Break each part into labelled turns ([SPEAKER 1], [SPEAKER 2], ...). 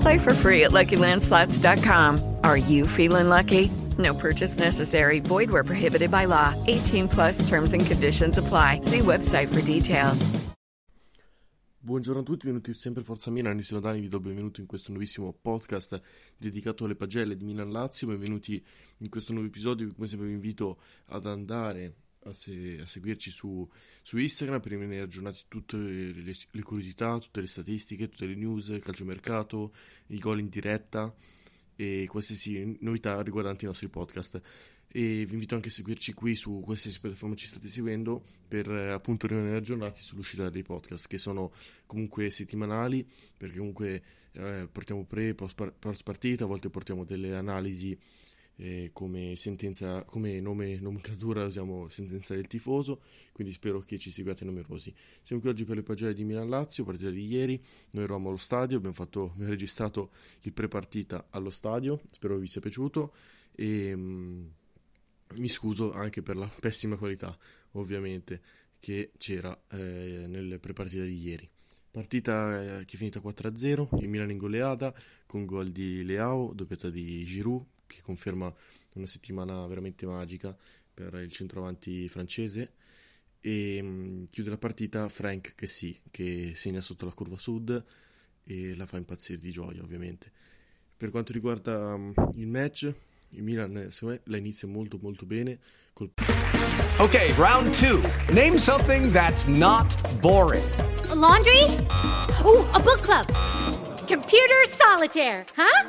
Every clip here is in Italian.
[SPEAKER 1] Play for free at LuckyLandSlots.com. Are you feeling lucky? No purchase necessary. Void where prohibited by law. 18 plus terms and conditions apply. See website for details.
[SPEAKER 2] Buongiorno a tutti, benvenuti sempre Forza Milan, Nisi Lodani vi do benvenuto in questo nuovissimo podcast dedicato alle pagelle di Milan-Lazio, benvenuti in questo nuovo episodio, come sempre vi invito ad andare a, se- a seguirci su, su Instagram per rimanere aggiornati su tutte le, le curiosità, tutte le statistiche, tutte le news, il calciomercato, i gol in diretta e qualsiasi novità riguardanti i nostri podcast. E vi invito anche a seguirci qui su qualsiasi piattaforma ci state seguendo per eh, appunto rimanere aggiornati sull'uscita dei podcast che sono comunque settimanali perché comunque eh, portiamo pre post, post partita a volte portiamo delle analisi eh, come sentenza come nome nomenclatura usiamo sentenza del tifoso quindi spero che ci seguiate numerosi siamo qui oggi per le pagine di Milan Lazio partita di ieri noi eravamo allo stadio abbiamo, fatto, abbiamo registrato il pre partita allo stadio spero vi sia piaciuto e mh, mi scuso anche per la pessima qualità, ovviamente, che c'era eh, nelle prepartite di ieri. Partita eh, che è finita 4-0, il Milan in goleada, con gol di Leao, doppiata di Giroud, che conferma una settimana veramente magica per il centroavanti francese. E mh, chiude la partita Frank che sì, che segna sotto la curva sud e la fa impazzire di gioia, ovviamente. Per quanto riguarda um, il match, il Milan secondo me la inizia molto molto bene col
[SPEAKER 3] Okay, round two. Name something that's not boring.
[SPEAKER 4] A laundry? Ooh, a book club. Computer solitaire, huh?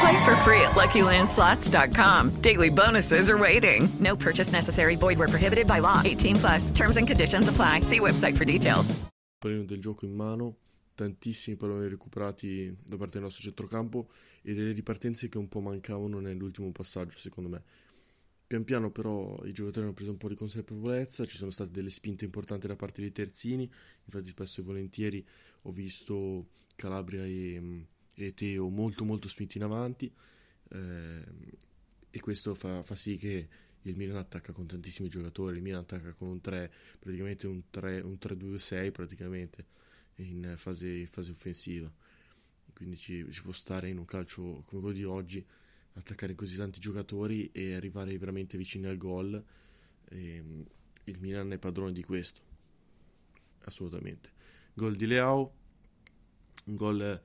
[SPEAKER 1] Play for free at LuckyLandSlots.com. Daily bonuses are waiting. No purchase necessary. Void where prohibited by law. 18 plus. Terms and conditions apply. See website for details.
[SPEAKER 2] pallino del gioco in mano, tantissimi palloni recuperati da parte del nostro centrocampo e delle ripartenze che un po' mancavano nell'ultimo passaggio, secondo me. Pian piano però i giocatori hanno preso un po' di consapevolezza, ci sono state delle spinte importanti da parte dei terzini, infatti spesso e volentieri ho visto Calabria e, e Teo molto molto spinti in avanti eh, e questo fa, fa sì che il Milan attacca con tantissimi giocatori, il Milan attacca con un 3, praticamente un 3, un 3-2-6 praticamente in fase, in fase offensiva, quindi ci, ci può stare in un calcio come quello di oggi attaccare così tanti giocatori e arrivare veramente vicini al gol. E, il Milan è padrone di questo, assolutamente. Gol di Leao, un gol,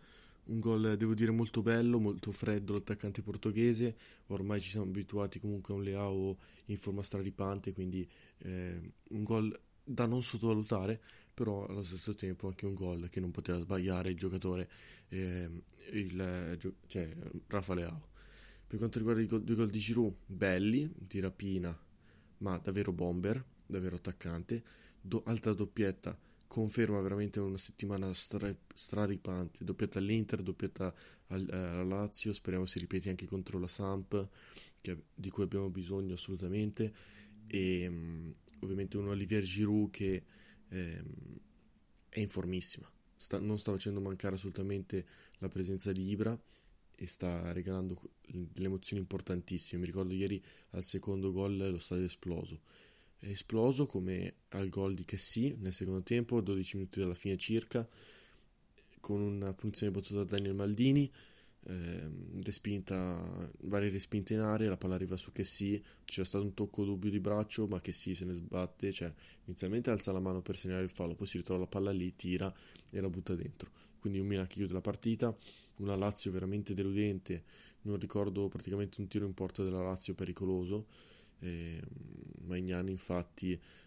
[SPEAKER 2] un gol devo dire molto bello, molto freddo l'attaccante portoghese. Ormai ci siamo abituati comunque a un Leao in forma straripante, quindi eh, un gol da non sottovalutare, però allo stesso tempo anche un gol che non poteva sbagliare il giocatore, eh, il, cioè Rafa Leao. Per quanto riguarda i due gol di Giroud, belli, di rapina, ma davvero bomber, davvero attaccante, do, altra doppietta, conferma veramente una settimana stra, straripante, doppietta all'Inter, doppietta al, eh, alla Lazio, speriamo si ripeti anche contro la Samp, che, di cui abbiamo bisogno assolutamente, e um, ovviamente un Olivier Giroud che eh, è in formissima, sta, non sta facendo mancare assolutamente la presenza di Ibra, e sta regalando delle emozioni importantissime. Mi ricordo ieri al secondo gol lo stadio esploso. È esploso come al gol di Cassi nel secondo tempo, 12 minuti dalla fine circa, con una punizione battuta da Daniel Maldini, eh, respinta, varie respinte in aria, la palla arriva su Cassi, c'era stato un tocco dubbio di braccio, ma Cassi se ne sbatte, cioè inizialmente alza la mano per segnare il fallo, poi si ritrova la palla lì, tira e la butta dentro. Quindi un Milan che chiude la partita, una Lazio veramente deludente, non ricordo praticamente un tiro in porta della Lazio pericoloso, eh, Magnani infatti.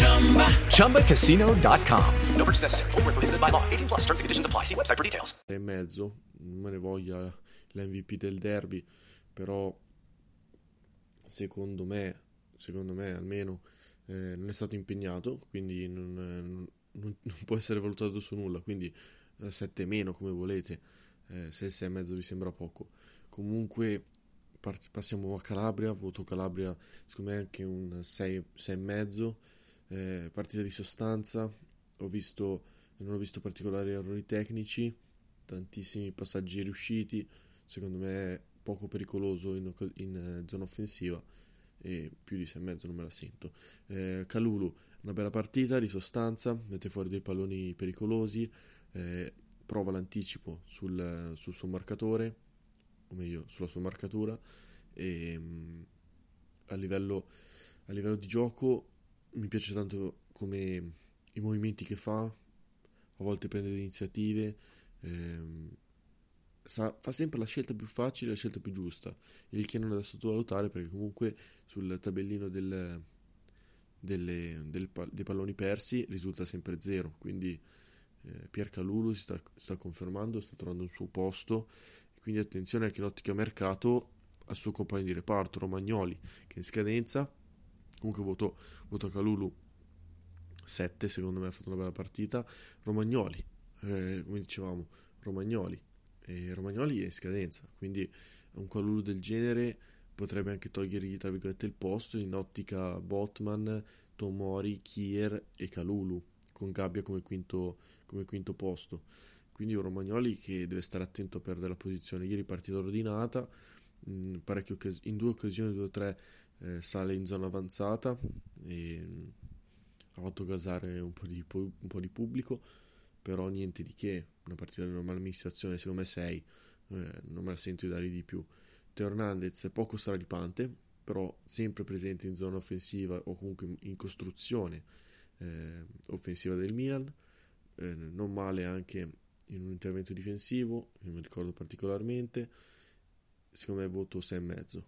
[SPEAKER 3] ChumbaCasino.com.
[SPEAKER 5] No purchase necessary. Full prohibited by law. 18 plus terms and conditions apply. See website for details.
[SPEAKER 2] E mezzo, non me ne voglia l'MVP del derby, però secondo me, secondo me almeno eh, non è stato impegnato, quindi non, non, non, può essere valutato su nulla, quindi 7 eh, meno come volete, eh, se 6 e mezzo vi sembra poco. Comunque passiamo a Calabria, voto Calabria secondo me anche un 6, 6 e mezzo, eh, partita di sostanza, ho visto, non ho visto particolari errori tecnici, tantissimi passaggi riusciti, secondo me poco pericoloso in, in eh, zona offensiva e più di 6,5 non me la sento. Eh, Calulu, una bella partita di sostanza, mette fuori dei palloni pericolosi, eh, prova l'anticipo sul, sul, suo marcatore, o meglio sulla sua marcatura, e mh, mm, a, livello, a livello di gioco mi piace tanto come i movimenti che fa, a volte prende le iniziative. Ehm, sa, fa sempre la scelta più facile, la scelta più giusta, il che non è da sottovalutare perché comunque sul tabellino del, delle, del, dei palloni persi risulta sempre zero, quindi eh, Pier Calulu si sta, sta, confermando, sta trovando il suo posto, quindi attenzione anche in ottica mercato al suo compagno di reparto Romagnoli che è in scadenza, comunque voto, voto Calulu 7 secondo me ha fatto una bella partita, Romagnoli, eh, come dicevamo, Romagnoli. E Romagnoli è in scadenza, quindi un Calulu del genere potrebbe anche togliergli tra virgolette il posto in ottica Botman, Tomori, Kier e Calulu con Gabbia come quinto, come quinto posto. Quindi un Romagnoli che deve stare attento a perdere la posizione. Ieri partita ordinata in, occas- in due occasioni due o tre eh, sale in zona avanzata e mh, ha fatto gasare un po' di, un po' di pubblico però niente di che, una partita di normale amministrazione, secondo me 6, eh, non me la sento di dare di più. Teo Hernandez è poco straripante, però sempre presente in zona offensiva o comunque in costruzione eh, offensiva del Milan, eh, non male anche in un intervento difensivo, che mi ricordo particolarmente, secondo me voto 6,5.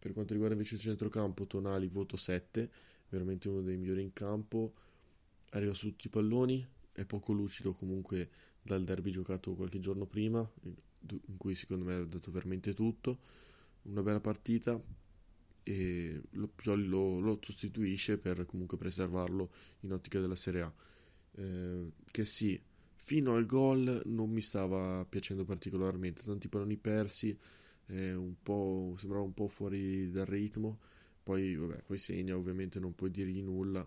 [SPEAKER 2] Per quanto riguarda invece il centrocampo, Tonali voto 7, veramente uno dei migliori in campo, arriva su tutti i palloni, è poco lucido comunque dal derby giocato qualche giorno prima, in cui secondo me ha dato veramente tutto. Una bella partita e lo, Pioli lo, lo sostituisce per comunque preservarlo in ottica della Serie A. Eh, che sì, fino al gol non mi stava piacendo particolarmente, tanti palloni persi, eh, un po', sembrava un po' fuori dal ritmo, poi, vabbè, poi segna, ovviamente non puoi dirgli nulla,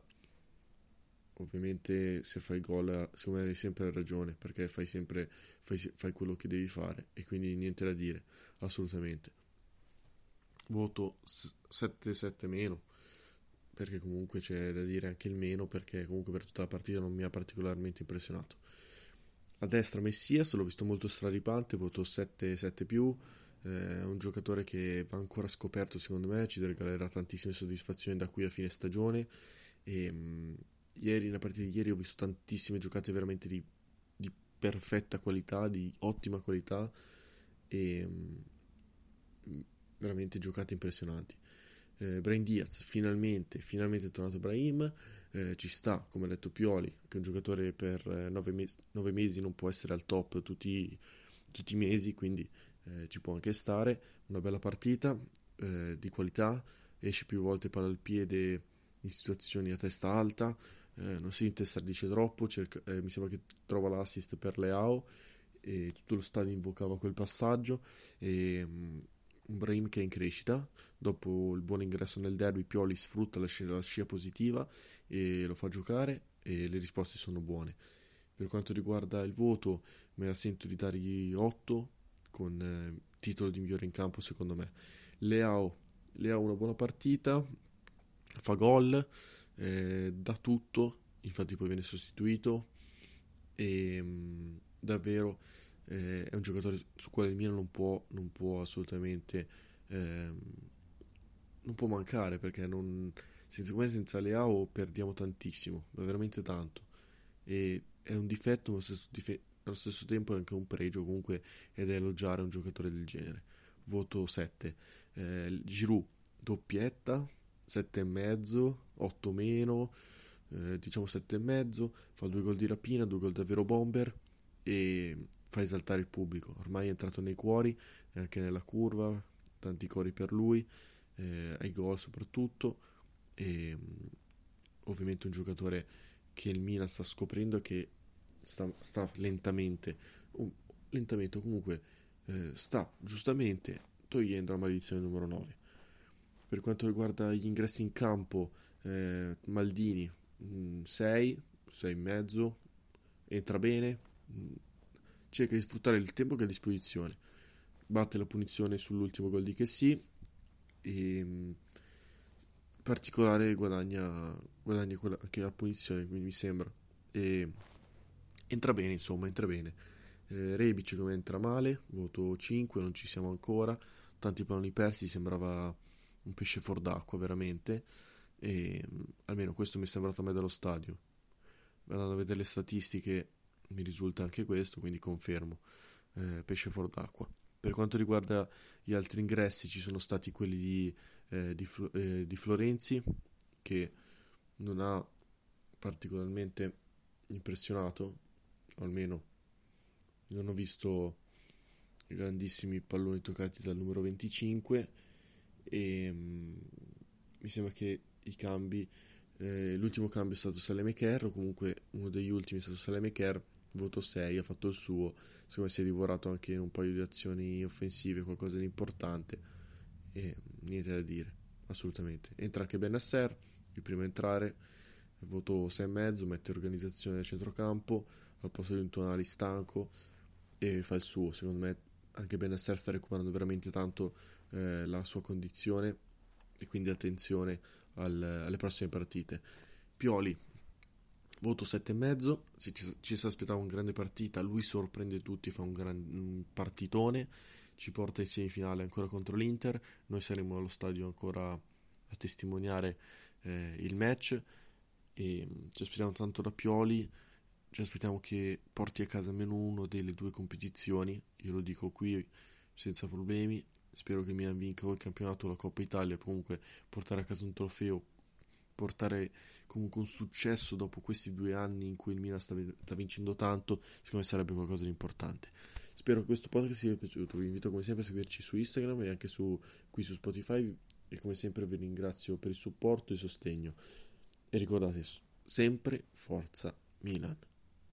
[SPEAKER 2] ovviamente se fai gol secondo me hai sempre ragione perché fai sempre fai, fai, quello che devi fare e quindi niente da dire assolutamente. Voto 7-7 meno perché comunque c'è da dire anche il meno perché comunque per tutta la partita non mi ha particolarmente impressionato. A destra Messias l'ho visto molto straripante voto 7-7 più eh, è un giocatore che va ancora scoperto secondo me ci regalerà tantissime soddisfazioni da qui a fine stagione e mh, ieri, nella partita di ieri, ho visto tantissime giocate veramente di, di perfetta qualità, di ottima qualità e mm, veramente giocate impressionanti. Eh, Brain Diaz, finalmente, finalmente è tornato Brahim. Eh, ci sta, come ha detto Pioli, che un giocatore per eh, nove, mes- mesi non può essere al top tutti, tutti i mesi, quindi eh, ci può anche stare. Una bella partita eh, di qualità, esce più volte palla al piede in situazioni a testa alta, eh, non si intestardisce troppo, cerca, eh, mi sembra che trova l'assist per Leao. E tutto lo stadio invocava quel passaggio. E um, un Brahim che è in crescita. Dopo il buon ingresso nel derby Pioli sfrutta la scia, la scia positiva e lo fa giocare e le risposte sono buone. Per quanto riguarda il voto me la sento di dargli 8 con eh, titolo di migliore in campo secondo me. Leao, Leao una buona partita fa gol eh, dà tutto, infatti poi viene sostituito e mh, mm, davvero eh, è un giocatore su quale il Milan non può, non può assolutamente eh, non può mancare perché non, senza, senza Leao perdiamo tantissimo, veramente tanto. E è un difetto ma stesso, dife- allo stesso tempo è anche un pregio comunque ed è elogiare un giocatore del genere voto 7 eh, Giroud doppietta 7,5, 8 meno, eh, diciamo 7,5, fa due gol di rapina, due gol davvero bomber e fa esaltare il pubblico. Ormai è entrato nei cuori, anche nella curva, tanti cori per lui, eh, ai gol soprattutto e mm, ovviamente un giocatore che il Milan sta scoprendo che sta, sta lentamente, um, lentamente comunque eh, sta giustamente togliendo la maledizione numero 9. Per quanto riguarda gli ingressi in campo, eh, Maldini 6, mm, 6,5, entra bene, mm, cerca di sfruttare il tempo che ha a disposizione, batte la punizione sull'ultimo gol di Chessy e in particolare guadagna, guadagna quella che è la punizione, quindi mi sembra. E entra bene, insomma, entra bene. Eh, Rebic come entra male, voto 5, non ci siamo ancora, tanti palloni persi, sembrava un pesce fuor d'acqua veramente. E almeno questo mi è sembrato a me dallo stadio. Andando a vedere le statistiche mi risulta anche questo quindi confermo. Eh, pesce fuor d'acqua. Per quanto riguarda gli altri ingressi ci sono stati quelli di, eh, di, eh, di Florenzi che non ha particolarmente impressionato almeno non ho visto grandissimi palloni toccati dal numero 25 e um, mi sembra che i cambi eh, l'ultimo cambio è stato Saleme Kerr o comunque uno degli ultimi è stato Saleme Kerr voto 6 ha fatto il suo secondo me si è divorato anche in un paio di azioni offensive qualcosa di importante e niente da dire assolutamente. Entra anche Benasser il primo a entrare voto 6,5 mette organizzazione del centrocampo al posto di un tonali stanco e fa il suo. Secondo me anche Benasser sta recuperando veramente tanto eh, la sua condizione e quindi attenzione al, alle prossime partite. Pioli, voto 7,5, ci, ci si aspettava una grande partita, lui sorprende tutti, fa un, gran, un partitone, ci porta in semifinale ancora contro l'Inter, noi saremo allo stadio ancora a testimoniare eh, il match. E ci aspettiamo tanto da Pioli, ci aspettiamo che porti a casa almeno uno delle due competizioni, io lo dico qui senza problemi, spero che il Milan vinca il campionato, la Coppa Italia, comunque portare a casa un trofeo, portare comunque un successo dopo questi due anni in cui il Milan sta, sta vincendo tanto, secondo me sarebbe qualcosa di importante. Spero che questo podcast vi sia piaciuto, vi invito come sempre a seguirci su Instagram e anche su, qui su Spotify. E come sempre vi ringrazio per il supporto e il sostegno. E ricordate sempre forza Milan.